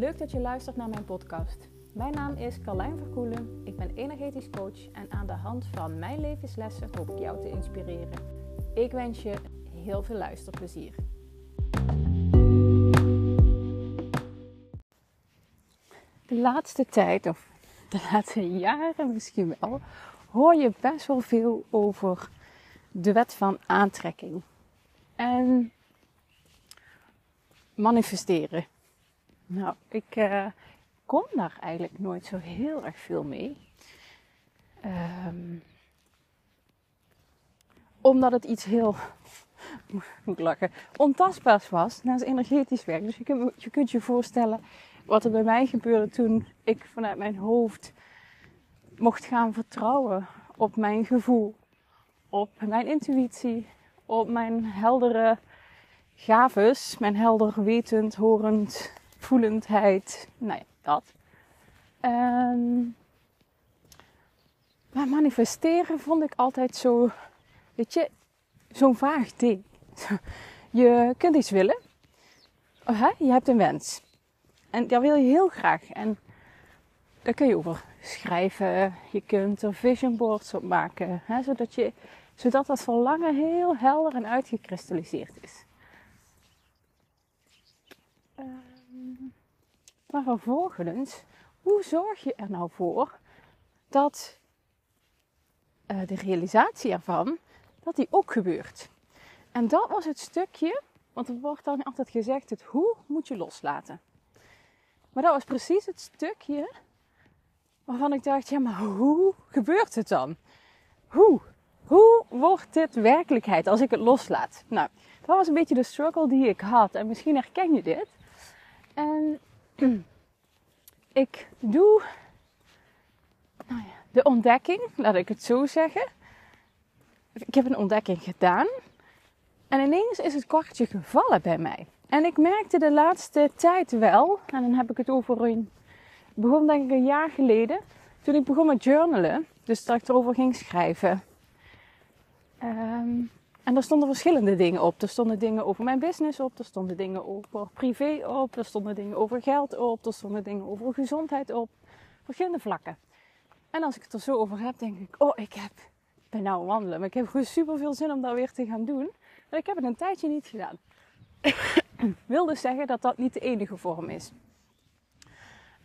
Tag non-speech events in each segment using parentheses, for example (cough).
Leuk dat je luistert naar mijn podcast. Mijn naam is Carlijn Verkoelen. Ik ben energetisch coach en aan de hand van mijn levenslessen hoop ik jou te inspireren. Ik wens je heel veel luisterplezier. De laatste tijd, of de (laughs) laatste jaren misschien wel, hoor je best wel veel over de wet van aantrekking. En manifesteren. Nou, ik uh, kom daar eigenlijk nooit zo heel erg veel mee. Um, omdat het iets heel, (laughs) moet lachen, ontastbaars was. naast energetisch werk. Dus je kunt, je kunt je voorstellen wat er bij mij gebeurde toen ik vanuit mijn hoofd mocht gaan vertrouwen op mijn gevoel, op mijn intuïtie, op mijn heldere gaves, mijn helder wetend, horend, voelendheid, nou ja, dat. Um, maar manifesteren vond ik altijd zo, weet je, zo'n vaag ding. (laughs) Je kunt iets willen, oh, hè? je hebt een wens. En daar wil je heel graag. En daar kun je over schrijven. Je kunt er vision boards op maken. Hè? Zodat, je, zodat dat verlangen heel helder en uitgekristalliseerd is. Ehm, maar vervolgens, hoe zorg je er nou voor dat uh, de realisatie ervan, dat die ook gebeurt? En dat was het stukje, want er wordt dan altijd gezegd, het hoe moet je loslaten. Maar dat was precies het stukje waarvan ik dacht, ja maar hoe gebeurt het dan? Hoe? Hoe wordt dit werkelijkheid als ik het loslaat? Nou, dat was een beetje de struggle die ik had. En misschien herken je dit. En (clears throat) ik doe nou ja, de ontdekking, laat ik het zo zeggen. Ik heb een ontdekking gedaan. En ineens is het kwartje gevallen bij mij. En ik merkte de laatste tijd wel, en dan heb ik het over een, begon denk ik een jaar geleden, toen ik begon met journalen, dus dat ik erover ging schrijven. Um, en er stonden verschillende dingen op. Er stonden dingen over mijn business op, er stonden dingen over privé op, er stonden dingen over geld op, er stonden dingen over gezondheid op. Verschillende vlakken. En als ik het er zo over heb, denk ik, oh, ik heb, ben nou wandelen, maar ik heb gewoon super veel zin om dat weer te gaan doen. Maar ik heb het een tijdje niet gedaan. (coughs) wil dus zeggen dat dat niet de enige vorm is.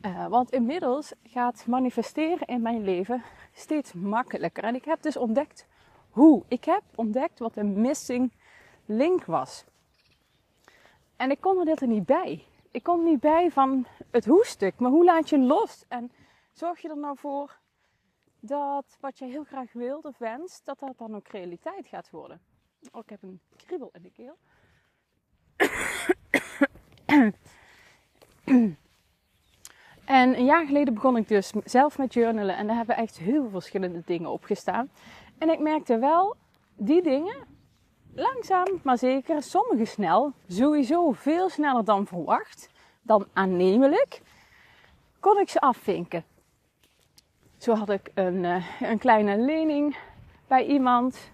Uh, want inmiddels gaat manifesteren in mijn leven steeds makkelijker. En ik heb dus ontdekt hoe. Ik heb ontdekt wat een missing link was. En ik kon er dit er niet bij. Ik kon niet bij van het hoe-stuk. Maar hoe laat je los? En zorg je er nou voor dat wat je heel graag wilt of wenst, dat dat dan ook realiteit gaat worden? Oh, ik heb een kriebel in de keel. En een jaar geleden begon ik dus zelf met journalen. En daar hebben echt heel veel verschillende dingen op gestaan. En ik merkte wel, die dingen, langzaam maar zeker, sommige snel, sowieso veel sneller dan verwacht, dan aannemelijk, kon ik ze afvinken. Zo had ik een, uh, een kleine lening bij iemand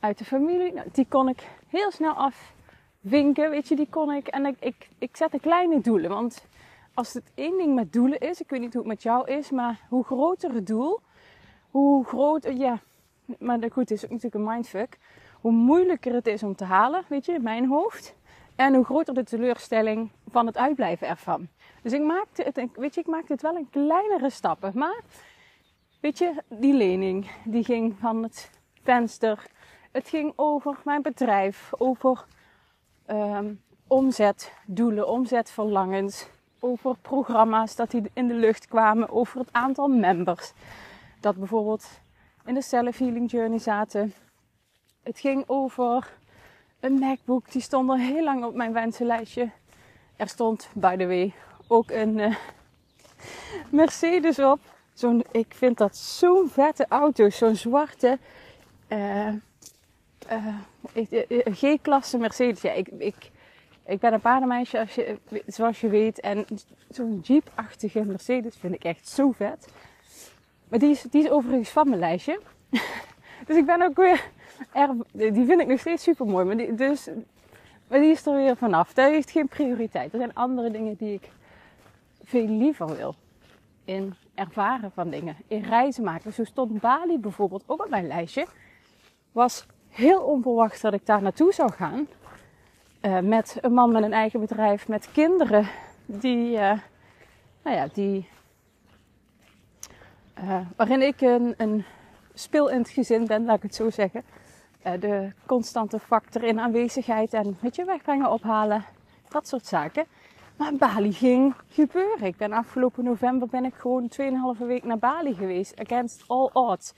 uit de familie. Nou, die kon ik heel snel afvinken, weet je, die kon ik. En ik, ik, ik zette kleine doelen, want als het één ding met doelen is, ik weet niet hoe het met jou is, maar hoe groter het doel, hoe groter, ja, maar goed, het is ook natuurlijk een mindfuck. Hoe moeilijker het is om te halen, weet je, in mijn hoofd. En hoe groter de teleurstelling van het uitblijven ervan. Dus ik maakte het, weet je, ik maakte het wel in kleinere stappen. Maar, weet je, die lening, die ging van het venster. Het ging over mijn bedrijf, over um, omzetdoelen, omzetverlangens. Over programma's dat die in de lucht kwamen, over het aantal members. Dat bijvoorbeeld in de self-healing journey zaten. Het ging over een MacBook, die stond al heel lang op mijn wensenlijstje. Er stond, by the way, ook een uh, Mercedes op. Zo'n, ik vind dat zo'n vette auto, zo'n zwarte uh, uh, G-klasse Mercedes. Ja, ik, ik, ik ben een paardenmeisje, als je, zoals je weet. En zo'n Jeep-achtige Mercedes vind ik echt zo vet. Maar die is, die is overigens van mijn lijstje. (laughs) dus ik ben ook weer erg, die vind ik nog steeds super mooi. Maar die, dus, maar die is er weer vanaf. Dat heeft geen prioriteit. Er zijn andere dingen die ik veel liever wil. In ervaren van dingen, in reizen maken. Zo stond Bali bijvoorbeeld ook op mijn lijstje. Was heel onverwacht dat ik daar naartoe zou gaan. Uh, met een man met een eigen bedrijf, met kinderen die, uh, nou ja, die, uh, waarin ik een, een speel in het gezin ben, laat ik het zo zeggen. de constante factor in aanwezigheid en met je wegbrengen, ophalen, dat soort zaken. Maar Bali ging gebeuren. Ik ben afgelopen november ben ik gewoon 2,5 week naar Bali geweest. Against all odds.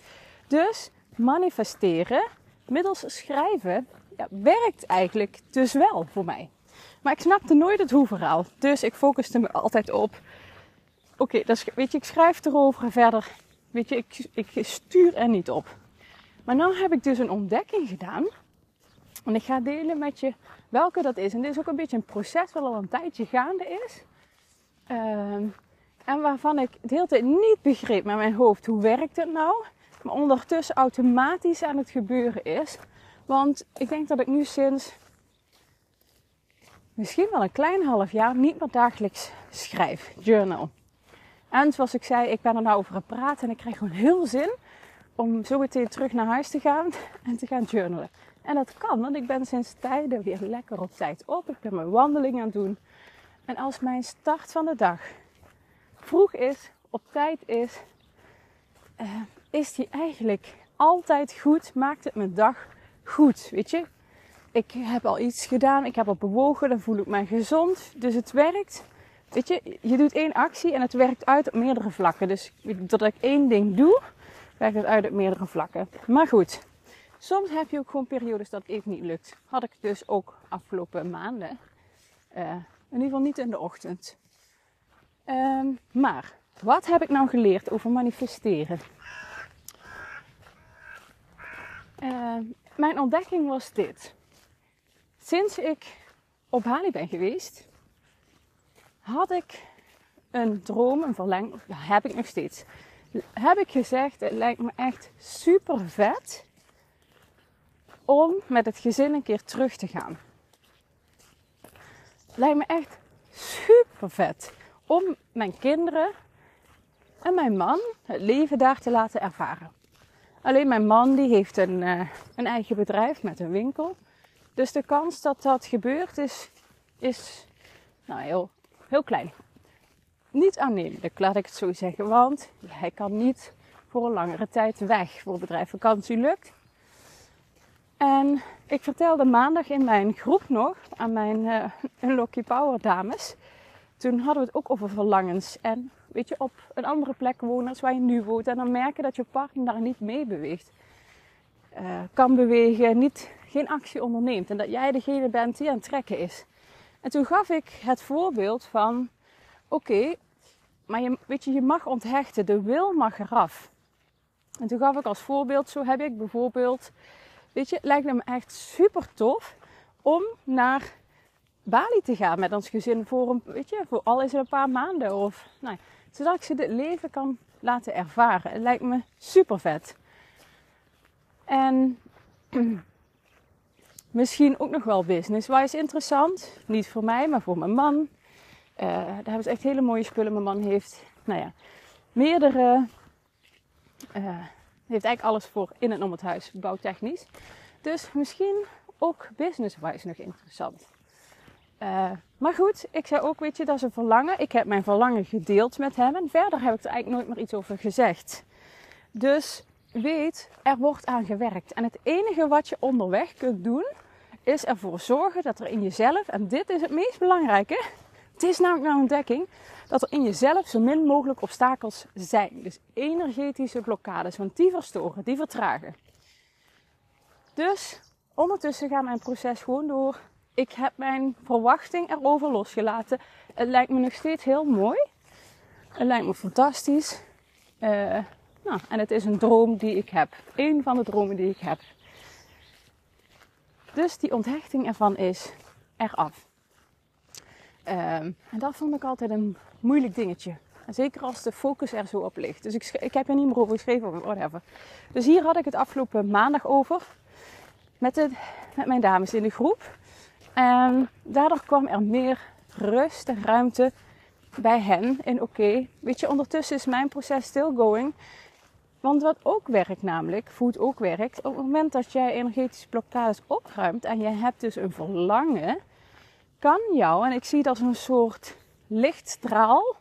Dus manifesteren middels schrijven ja, werkt eigenlijk dus wel voor mij. Maar ik snapte nooit het hoe-verhaal. Dus ik focuste me altijd op. Oké, okay, weet je, ik schrijf erover verder. Weet je, ik, ik stuur er niet op. Maar nu heb ik dus een ontdekking gedaan. En ik ga delen met je welke dat is. En dit is ook een beetje een proces wat al een tijdje gaande is. Ehm, en waarvan ik de hele tijd niet begreep met mijn hoofd hoe werkt het nou. Maar ondertussen automatisch aan het gebeuren is. Want ik denk dat ik nu sinds misschien wel een klein half jaar niet meer dagelijks schrijf. Journal. En zoals ik zei, ik ben er nou over praten en ik krijg gewoon heel zin om zo meteen terug naar huis te gaan (laughs) en te gaan journalen. En dat kan, want ik ben sinds tijden weer lekker op tijd op. Ik ben mijn wandeling aan het doen. En als mijn start van de dag vroeg is, op tijd is, uh, is die eigenlijk altijd goed. Maakt het mijn dag goed, weet je. Ik heb al iets gedaan, ik heb al bewogen, dan voel ik me gezond. Dus het werkt. Weet je, je doet één actie en het werkt uit op meerdere vlakken. Dus doordat ik één ding doe, werkt het uit op meerdere vlakken. Maar goed, Soms heb je ook gewoon periodes dat het even niet lukt. Had ik dus ook afgelopen maanden. Uh, in ieder geval niet in de ochtend. Um, maar wat heb ik nou geleerd over manifesteren? Uh, mijn ontdekking was dit. Sinds ik op Bali ben geweest, had ik een droom, een verlenging. Ja, heb ik nog steeds. Heb ik gezegd, het lijkt me echt super vet om met het gezin een keer terug te gaan. Lijkt me echt super vet om mijn kinderen en mijn man het leven daar te laten ervaren. Alleen mijn man die heeft een, uh, een eigen bedrijf met een winkel. Dus de kans dat dat gebeurt is, is nou, heel, heel klein. Niet aannemelijk, laat ik het zo zeggen. Want hij kan niet voor een langere tijd weg. Voor bedrijf vakantie lukt. En ik vertelde maandag in mijn groep nog aan mijn uh, Unlocky Power dames. Toen hadden we het ook over verlangens. En weet je, op een andere plek wonen als waar je nu woont. En dan merken dat je partner daar niet mee beweegt. Uh, kan bewegen, niet, geen actie onderneemt. En dat jij degene bent die aan het trekken is. En toen gaf ik het voorbeeld van: oké, maar je, weet je, je mag onthechten. De wil mag eraf. En toen gaf ik als voorbeeld: zo heb ik bijvoorbeeld Weet je, het lijkt me echt super tof om naar Bali te gaan met ons gezin voor, een, weet je, voor al is het een paar maanden. Of, nou, zodat ik ze dit leven kan laten ervaren. Het lijkt me super vet. En (clears throat) misschien ook nog wel business-wise interessant. Niet voor mij, maar voor mijn man. Uh, daar hebben ze echt hele mooie spullen. Mijn man heeft, nou ja, meerdere uh, heeft eigenlijk alles voor in en om het huis, bouwtechnisch. Dus misschien ook business-wise nog interessant. Uh, maar goed, ik zei ook, weet je, dat is een verlangen. Ik heb mijn verlangen gedeeld met hem en verder heb ik er eigenlijk nooit meer iets over gezegd. Dus weet, er wordt aan gewerkt. En het enige wat je onderweg kunt doen, is ervoor zorgen dat er in jezelf, en dit is het meest belangrijke, het is namelijk een ontdekking, dat er in jezelf zo min mogelijk obstakels zijn. Dus energetische blokkades, want die verstoren, die vertragen. Dus ondertussen gaat mijn proces gewoon door. Ik heb mijn verwachting erover losgelaten. Het lijkt me nog steeds heel mooi. Het lijkt me fantastisch. Uh, nou, en het is een droom die ik heb. Eén van de dromen die ik heb. Dus die onthechting ervan is eraf. Um, en dat vond ik altijd een moeilijk dingetje. En zeker als de focus er zo op ligt. Dus ik, ik heb er niet meer over geschreven of whatever. Dus hier had ik het afgelopen maandag over. Met, de, met mijn dames in de groep. En daardoor kwam er meer rust en ruimte bij hen in oké, weet je, ondertussen is mijn proces still going. Want wat ook werkt namelijk, voelt ook werkt, op het moment dat jij energetische blokkades opruimt en je hebt dus een verlangen, kan jou, en ik zie dat als een soort lichtstraal,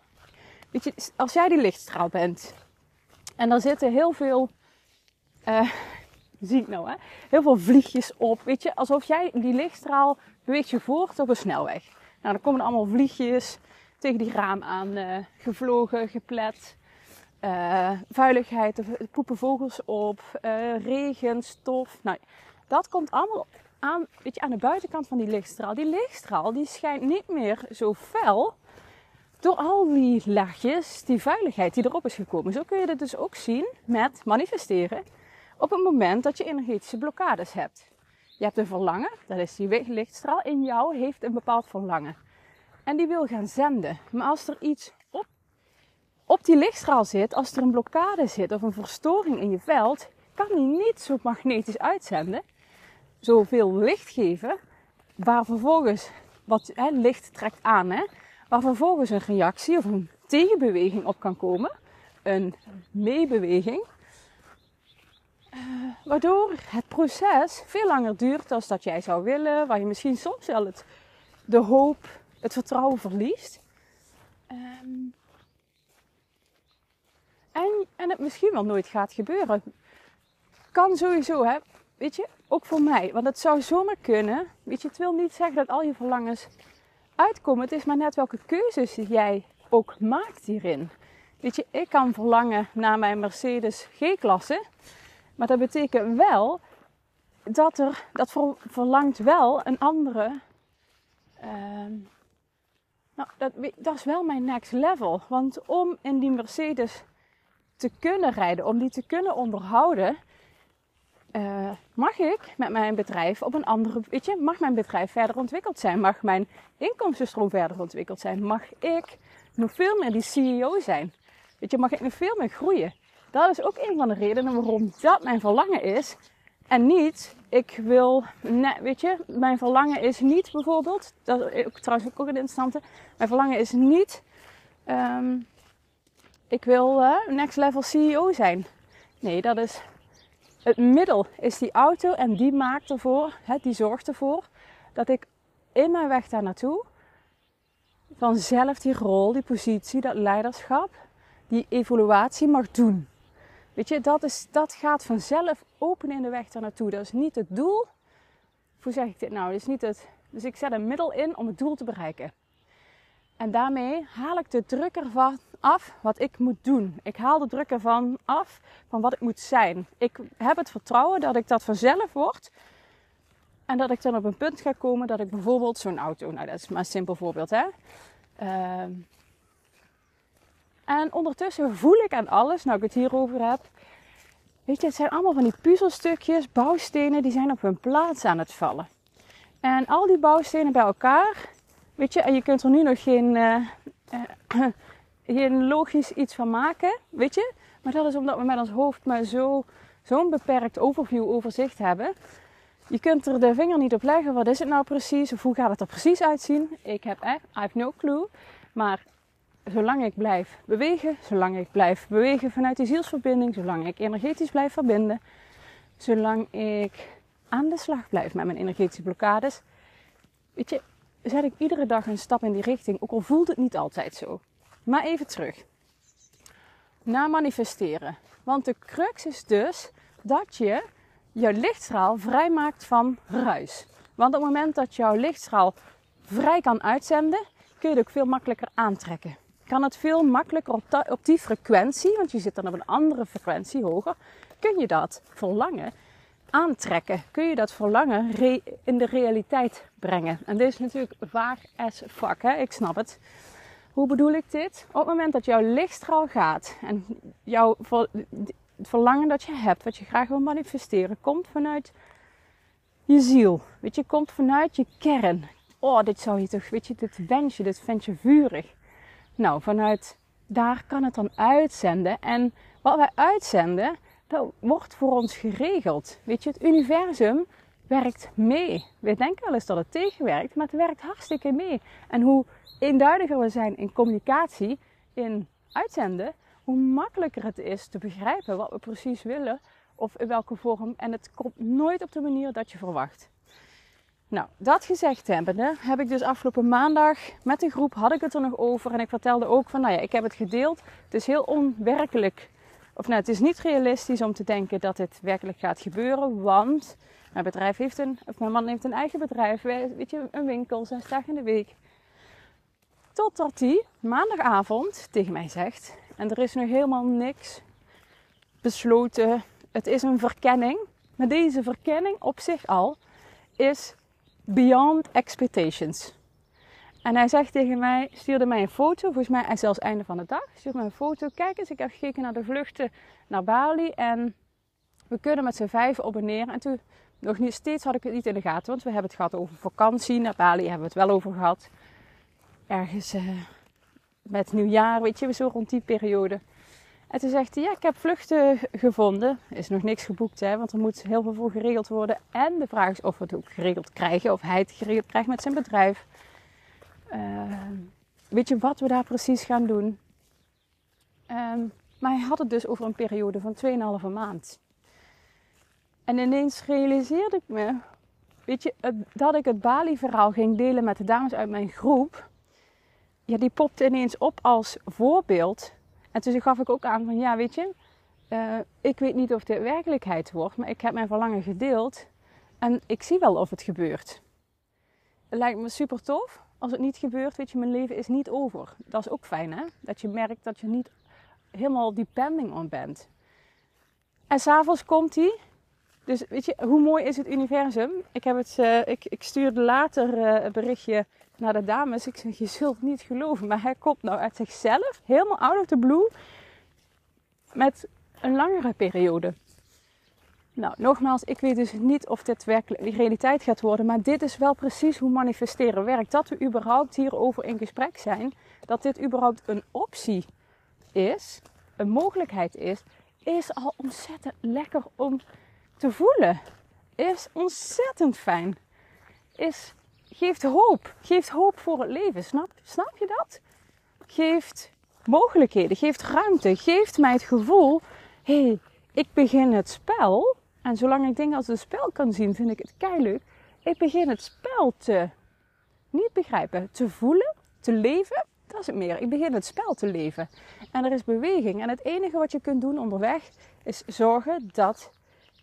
weet je, als jij die lichtstraal bent en daar zitten heel veel, uh, zie ik nou hè, heel veel vliegjes op, weet je, alsof jij die lichtstraal beweegt je voort op een snelweg. Nou, dan komen allemaal vliegjes tegen die raam aan uh, gevlogen, geplet. Uh, vuiligheid, er poepen vogels op, uh, regen, stof. Nou, dat komt allemaal aan, weet je, aan de buitenkant van die lichtstraal. Die lichtstraal die schijnt niet meer zo fel door al die laagjes, die vuiligheid die erop is gekomen. Zo kun je dit dus ook zien met manifesteren op het moment dat je energetische blokkades hebt. Je hebt een verlangen, dat is die lichtstraal in jou, heeft een bepaald verlangen. En die wil gaan zenden. Maar als er iets op, die lichtstraal zit, als er een blokkade zit of een verstoring in je veld, kan die niet zo magnetisch uitzenden, zoveel licht geven, waar vervolgens, wat hè, licht trekt aan, hè, waar vervolgens een reactie of een tegenbeweging op kan komen, een meebeweging, uh, waardoor het proces veel langer duurt dan dat jij zou willen, waar je misschien soms wel het, de hoop het vertrouwen verliest. Um, en, en het misschien wel nooit gaat gebeuren. Kan sowieso, hè. Weet je, ook voor mij. Want het zou zomaar kunnen. Weet je, het wil niet zeggen dat al je verlangens uitkomen. Het is maar net welke keuzes jij ook maakt hierin. Weet je, ik kan verlangen naar mijn Mercedes G-klasse. Maar dat betekent wel dat er, dat verlangt wel een andere uh, nou, dat, dat is wel mijn next level. Want om in die Mercedes te kunnen rijden, om die te kunnen onderhouden, uh, mag ik met mijn bedrijf op een andere, weet je, mag mijn bedrijf verder ontwikkeld zijn? Mag mijn inkomstenstroom verder ontwikkeld zijn? Mag ik nog veel meer die CEO zijn? Weet je, mag ik nog veel meer groeien? Dat is ook een van de redenen waarom dat mijn verlangen is. En niet, ik wil, weet je, mijn verlangen is niet bijvoorbeeld, dat is trouwens ook een interessante, mijn verlangen is niet, um, ik wil uh, next level CEO zijn. Nee, dat is, het middel is die auto en die maakt ervoor, hè, die zorgt ervoor dat ik in mijn weg daar naartoe vanzelf die rol, die positie, dat leiderschap, die evaluatie mag doen. Weet je, dat, is, dat gaat vanzelf open in de weg daar naartoe. Dat is niet het doel. Hoe zeg ik dit nou? Dat is niet het, dus ik zet een middel in om het doel te bereiken. En daarmee haal ik de druk ervan af wat ik moet doen. Ik haal de druk ervan af van wat ik moet zijn. Ik heb het vertrouwen dat ik dat vanzelf word. En dat ik dan op een punt ga komen dat ik bijvoorbeeld zo'n auto, nou dat is maar een simpel voorbeeld hè. Uh, en ondertussen voel ik aan alles, nou ik het hierover heb. Weet je, het zijn allemaal van die puzzelstukjes, bouwstenen, die zijn op hun plaats aan het vallen. En al die bouwstenen bij elkaar, weet je, en je kunt er nu nog geen, uh, uh, geen logisch iets van maken, weet je. Maar dat is omdat we met ons hoofd maar zo, zo'n beperkt overview, overzicht hebben. Je kunt er de vinger niet op leggen, wat is het nou precies, of hoe gaat het er precies uitzien. Ik heb echt, I have no clue. Maar zolang ik blijf bewegen, zolang ik blijf bewegen vanuit die zielsverbinding, zolang ik energetisch blijf verbinden, zolang ik aan de slag blijf met mijn energetische blokkades, weet je, zet ik iedere dag een stap in die richting, ook al voelt het niet altijd zo. Maar even terug. Naar manifesteren. Want de crux is dus dat je jouw lichtstraal vrijmaakt van ruis. Want op het moment dat jouw lichtstraal vrij kan uitzenden, kun je het ook veel makkelijker aantrekken kan het veel makkelijker op, die frequentie, want je zit dan op een andere frequentie hoger, kun je dat verlangen aantrekken. Kun je dat verlangen in de realiteit brengen. En dit is natuurlijk vaag as fuck, hè? ik snap het. Hoe bedoel ik dit? Op het moment dat jouw lichtstraal gaat en jouw verlangen dat je hebt, wat je graag wil manifesteren, komt vanuit je ziel. Weet je, komt vanuit je kern. Oh, dit zou je toch, weet je, dit wens je, dit vind je vurig. Nou, vanuit daar kan het dan uitzenden. En wat wij uitzenden, dat wordt voor ons geregeld. Weet je, het universum werkt mee. We denken wel eens dat het tegenwerkt, maar het werkt hartstikke mee. En hoe eenduidiger we zijn in communicatie, in uitzenden, hoe makkelijker het is te begrijpen wat we precies willen of in welke vorm. En het komt nooit op de manier dat je verwacht. Nou, dat gezegd hebbende, heb ik dus afgelopen maandag met de groep had ik het er nog over. En ik vertelde ook van, nou ja, ik heb het gedeeld. Het is heel onwerkelijk. Of nou, het is niet realistisch om te denken dat dit werkelijk gaat gebeuren. Want mijn bedrijf heeft een, of mijn man heeft een eigen bedrijf. Weet je, een winkel, zes dagen in de week. Totdat hij maandagavond tegen mij zegt. En er is nog helemaal niks besloten. Het is een verkenning. Maar deze verkenning op zich al is beyond expectations. En hij zegt tegen mij, stuurde mij een foto, volgens mij zelfs einde van de dag, stuurde mij een foto. Kijk eens, ik heb gekeken naar de vluchten naar Bali en we kunnen met z'n vijf op en neer. En toen, nog niet, steeds had ik het niet in de gaten, want we hebben het gehad over vakantie. Naar Bali hebben we het wel over gehad. Ergens uh, met nieuwjaar, weet je, zo rond die periode. En toen zegt hij, ja, ik heb vluchten gevonden. Is nog niks geboekt, hè, want er moet heel veel voor geregeld worden. En de vraag is of we het ook geregeld krijgen, of hij het geregeld krijgt met zijn bedrijf. Uh, weet je wat we daar precies gaan doen? Um, maar hij had het dus over een periode van 2,5 maand. En ineens realiseerde ik me, weet je, dat ik het Bali-verhaal ging delen met de dames uit mijn groep. Ja, die popte ineens op als voorbeeld en toen gaf ik ook aan van ja, weet je, uh, ik weet niet of dit werkelijkheid wordt, maar ik heb mijn verlangen gedeeld en ik zie wel of het gebeurt. Het lijkt me super tof. Als het niet gebeurt, weet je, mijn leven is niet over. Dat is ook fijn, hè? Dat je merkt dat je niet helemaal depending on bent. En s'avonds komt hij. Dus weet je, hoe mooi is het universum? Ik, heb het, uh, ik, ik stuurde later uh, een berichtje naar de dames. Ik zeg, je zult niet geloven, maar hij komt nou uit zichzelf, helemaal out of the blue, met een langere periode. Nou, nogmaals, ik weet dus niet of dit werkelijk realiteit gaat worden, maar dit is wel precies hoe manifesteren werkt. Dat we überhaupt hierover in gesprek zijn, dat dit überhaupt een optie is, een mogelijkheid is, is al ontzettend lekker om te voelen. Is ontzettend fijn. Is geeft hoop. Geeft hoop voor het leven. Snap, snap je dat? Geeft mogelijkheden. Geeft ruimte. Geeft mij het gevoel: hé, hey, ik begin het spel. En zolang ik dingen als een spel kan zien, vind ik het leuk. Ik begin het spel te niet begrijpen, te voelen, te leven. Dat is het meer. Ik begin het spel te leven. En er is beweging. En het enige wat je kunt doen onderweg is zorgen dat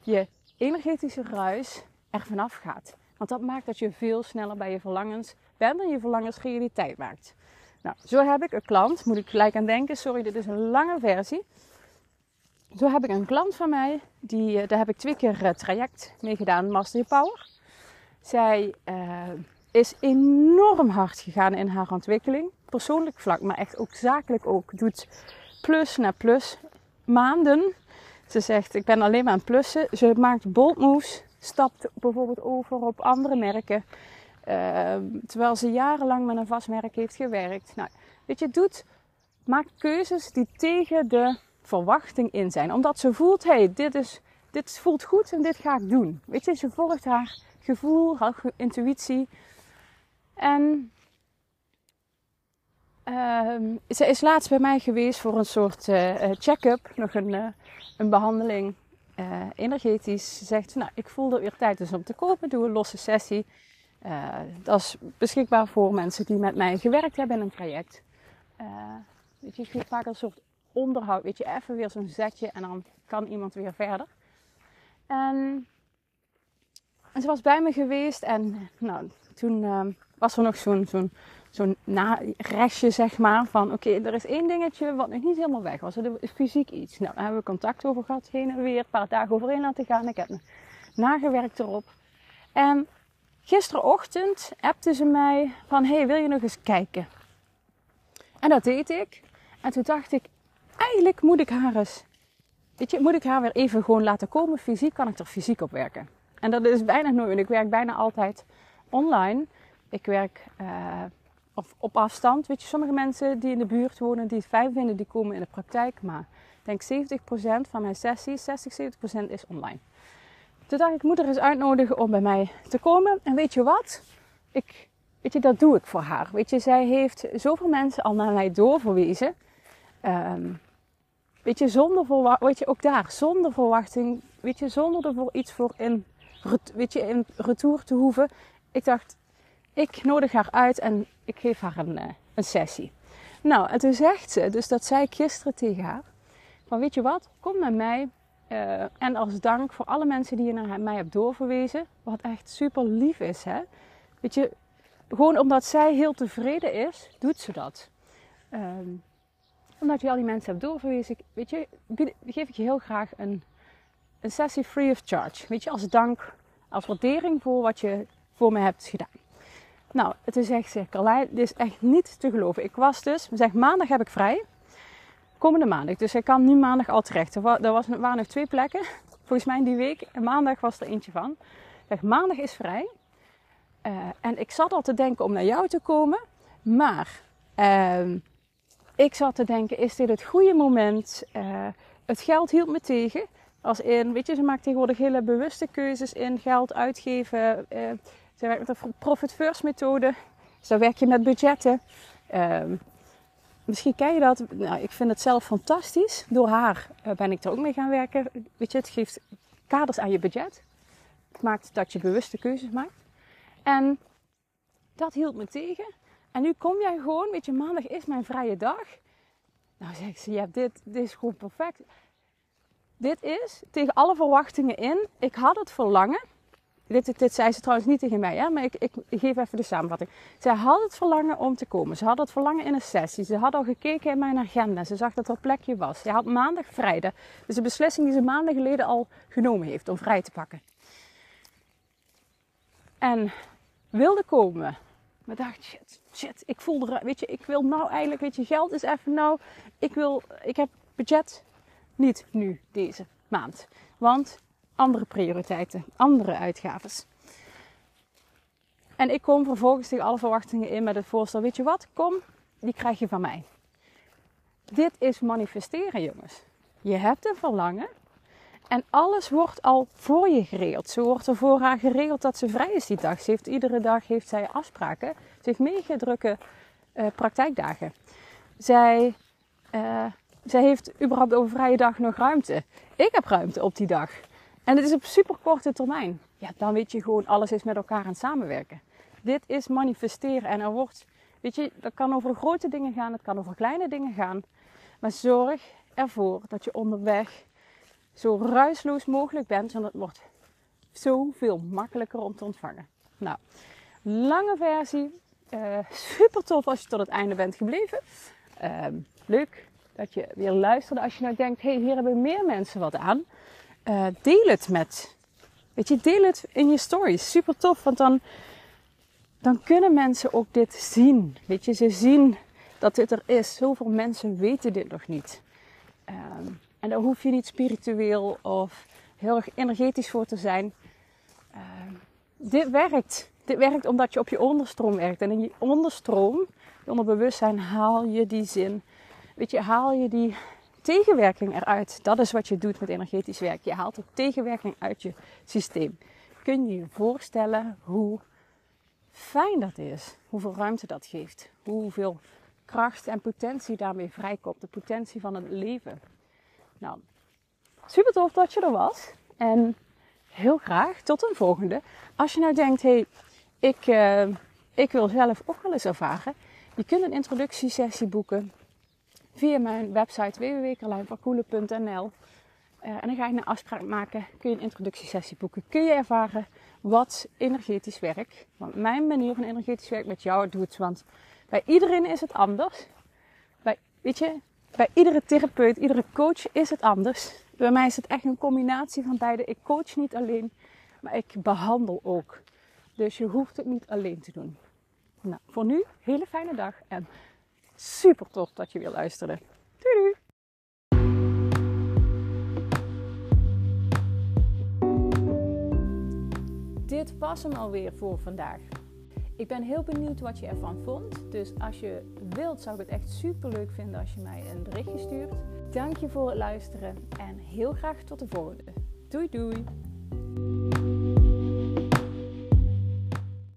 je energetische ruis er vanaf gaat. Want dat maakt dat je veel sneller bij je verlangens bent en je verlangens realiteit maakt. Nou, zo heb ik een klant, moet ik gelijk aan denken. Sorry, dit is een lange versie. Zo heb ik een klant van mij, die, eh, daar heb ik twee keer uh, traject mee gedaan, Master Power. Zij uh, is enorm hard gegaan in haar ontwikkeling. Persoonlijk vlak, maar echt ook zakelijk ook. Doet plus na plus maanden. Ze zegt, ik ben alleen maar aan plussen. Ze maakt bold moves stapt bijvoorbeeld over op andere merken. Uh, terwijl ze jarenlang met een vast merk heeft gewerkt. Nou, weet je, doet, maakt keuzes die tegen de verwachting in zijn. Omdat ze voelt, hey, dit, is, dit voelt goed en dit ga ik doen. Weet je, ze volgt haar gevoel, haar intuïtie. En uh, ze is laatst bij mij geweest voor een soort uh, check-up, nog een, uh, een behandeling energetisch zegt, nou, ik voel er weer tijd is om te kopen, doe een losse sessie. Dat is beschikbaar voor mensen die met mij gewerkt hebben in een traject. Weet je, ik geef vaak een soort onderhoud, weet je, even weer zo'n zetje en dan kan iemand weer verder. En, en ze was bij me geweest en nou, toen was er nog zo'n zo'n zo'n restje, zeg maar, van oké, er is één dingetje wat nog niet helemaal weg was. Er is fysiek iets. Nou, daar hebben we contact over gehad, heen en weer, een paar dagen overheen laten gaan. Ik heb nagewerkt erop. En gisterochtend appte ze mij van, hey, wil je nog eens kijken? En dat deed ik. En toen dacht ik, eigenlijk moet ik haar eens, weet je, moet ik haar weer even gewoon laten komen. Fysiek kan ik er fysiek op werken. En dat is bijna nooit. Ik werk bijna altijd online. Ik werk... Uh, of op afstand. Weet je, sommige mensen die in de buurt wonen, die het fijn vinden, die komen in de praktijk. Maar ik denk 70% van mijn sessies, 60, 70% is online. toen dacht ik, ik moet er eens uitnodigen om bij mij te komen. En weet je wat? Ik, weet je, dat doe ik voor haar. Weet je, zij heeft zoveel mensen al naar mij doorverwezen. Ehm, weet je, zonder verwachting, weet je, ook daar, zonder verwachting, weet je, zonder er voor iets voor in, weet je, in retour te hoeven. Ik dacht, ik nodig haar uit en ik geef haar een, eh, een sessie. Nou, en toen zegt ze, dus dat zei ik gisteren tegen haar, van weet je wat, kom met mij. Uh, en als dank voor alle mensen die je naar mij hebt doorverwezen, wat echt super lief is, hè. Weet je, gewoon omdat zij heel tevreden is, doet ze dat. Um, omdat je al die mensen hebt doorverwezen, weet je, geef ik je heel graag een, een sessie free of charge. Weet je, als dank, als waardering voor wat je voor me hebt gedaan. Nou, het is echt Carlijn, dit is echt niet te geloven. Ik was dus, zeggen maandag heb ik vrij. Komende maandag. Dus ik kan nu maandag al terecht. Er, was, er waren nog twee plekken, (laughs) volgens mij in die week. En maandag was er eentje van. Zeg, maandag is vrij. Uh, en ik zat al te denken om naar jou te komen. Maar uh, ik zat te denken, is dit het goede moment? Uh, het geld hield me tegen. Als in, weet je, ze maakt tegenwoordig hele bewuste keuzes in geld uitgeven. Ze werkt met de Profit First methode. Daar werk je met budgetten. Ehm, misschien ken je dat. Nou, ik vind het zelf fantastisch. Door haar uh, ben ik er ook mee gaan werken. Weet het geeft kaders aan je budget. Het maakt dat je bewuste keuzes maakt. En dat hield me tegen. En nu kom jij gewoon, weet je, maandag is mijn vrije dag. Nou zeg ze, ja, dit, dit is gewoon perfect. Dit is tegen alle verwachtingen in. Ik had het verlangen. Dit, zei ze trouwens niet tegen mij, hè? maar ik, ik, geef even de samenvatting. Zij had het verlangen om te komen. Ze had het verlangen in een sessie. Ze had al gekeken in mijn agenda. Ze zag dat er plekje was. Ze had maandag vrijdag. Dus de beslissing die ze maanden geleden al genomen heeft om vrij te pakken. En wilde komen. Maar dacht, shit, shit, ik voel er, weet je, ik wil nou eigenlijk, weet je, geld is even nou, ik wil, ik heb budget niet nu deze maand. Want andere prioriteiten, andere uitgaves. En ik kom vervolgens tegen alle verwachtingen in met het voorstel, weet je wat, kom, die krijg je van mij. Dit is manifesteren, jongens. Je hebt een verlangen en alles wordt al voor je geregeld. Ze wordt er voor haar geregeld dat ze vrij is die dag. Ze heeft, iedere dag heeft zij afspraken. Ze heeft uh, praktijkdagen. Zij, uh, zij heeft überhaupt over vrije dag nog ruimte. Ik heb ruimte op die dag. En het is op super korte termijn. Ja, dan weet je gewoon, alles is met elkaar aan het samenwerken. Dit is manifesteren en er wordt, weet je, dat kan over grote dingen gaan, het kan over kleine dingen gaan. Maar zorg ervoor dat je onderweg zo ruisloos mogelijk bent, want het wordt zoveel makkelijker om te ontvangen. Nou, lange versie. Uh, super tof als je tot het einde bent gebleven. Uh, leuk dat je weer luisterde. Als je nou denkt, hé, hey, hier hebben meer mensen wat aan. Uh, deel het met, weet je, deel het in je stories. Super tof, want dan, dan kunnen mensen ook dit zien. Weet je, ze zien dat dit er is. Zoveel mensen weten dit nog niet. Ehm, en daar hoef je niet spiritueel of heel erg energetisch voor te zijn. Ehm, dit werkt. Dit werkt omdat je op je onderstroom werkt. En in je onderstroom, je onderbewustzijn, haal je die zin. Weet je, haal je die tegenwerking eruit. Dat is wat je doet met energetisch werk. Je haalt de tegenwerking uit je systeem. Kun je je voorstellen hoe fijn dat is? Hoeveel ruimte dat geeft? Hoeveel kracht en potentie daarmee vrijkomt? De potentie van het leven. Nou, super tof dat je er was. En heel graag tot een volgende. Als je nou denkt, hé, hey, ik, uh, ik wil zelf ook wel eens ervaren. Je kunt een introductiesessie boeken via mijn website www.carlijnvankoelen.nl. Uh, en dan ga je een afspraak maken. Kun je een introductiesessie boeken. Kun je ervaren wat energetisch werk. Want mijn manier van energetisch werk met jou doet. Want bij iedereen is het anders. Bij, weet je, bij iedere therapeut, iedere coach is het anders. Bij mij is het echt een combinatie van beide. Ik coach niet alleen, maar ik behandel ook. Dus je hoeft het niet alleen te doen. Nou, voor nu, hele fijne dag en super tof dat je weer luisterde. Doei doei! Dit was hem alweer voor vandaag. Ik ben heel benieuwd wat je ervan vond. Dus als je wilt, zou ik het echt super leuk vinden als je mij een berichtje stuurt. Dank je voor het luisteren en heel graag tot de volgende. Doei doei! Doei!